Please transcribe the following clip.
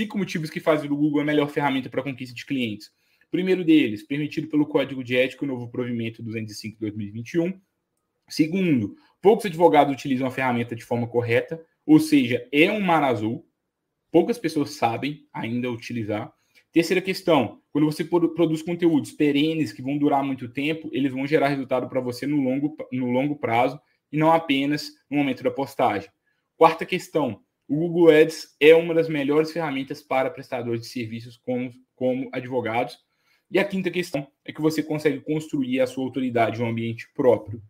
cinco motivos que fazem do Google a melhor ferramenta para conquista de clientes. Primeiro deles, permitido pelo Código de Ética, o novo provimento 205-2021. Segundo, poucos advogados utilizam a ferramenta de forma correta, ou seja, é um mar azul. Poucas pessoas sabem ainda utilizar. Terceira questão: quando você produz conteúdos perenes que vão durar muito tempo, eles vão gerar resultado para você no longo, no longo prazo e não apenas no momento da postagem. Quarta questão: o Google Ads é uma das melhores ferramentas para prestadores de serviços como, como advogados. E a quinta questão é que você consegue construir a sua autoridade em um ambiente próprio.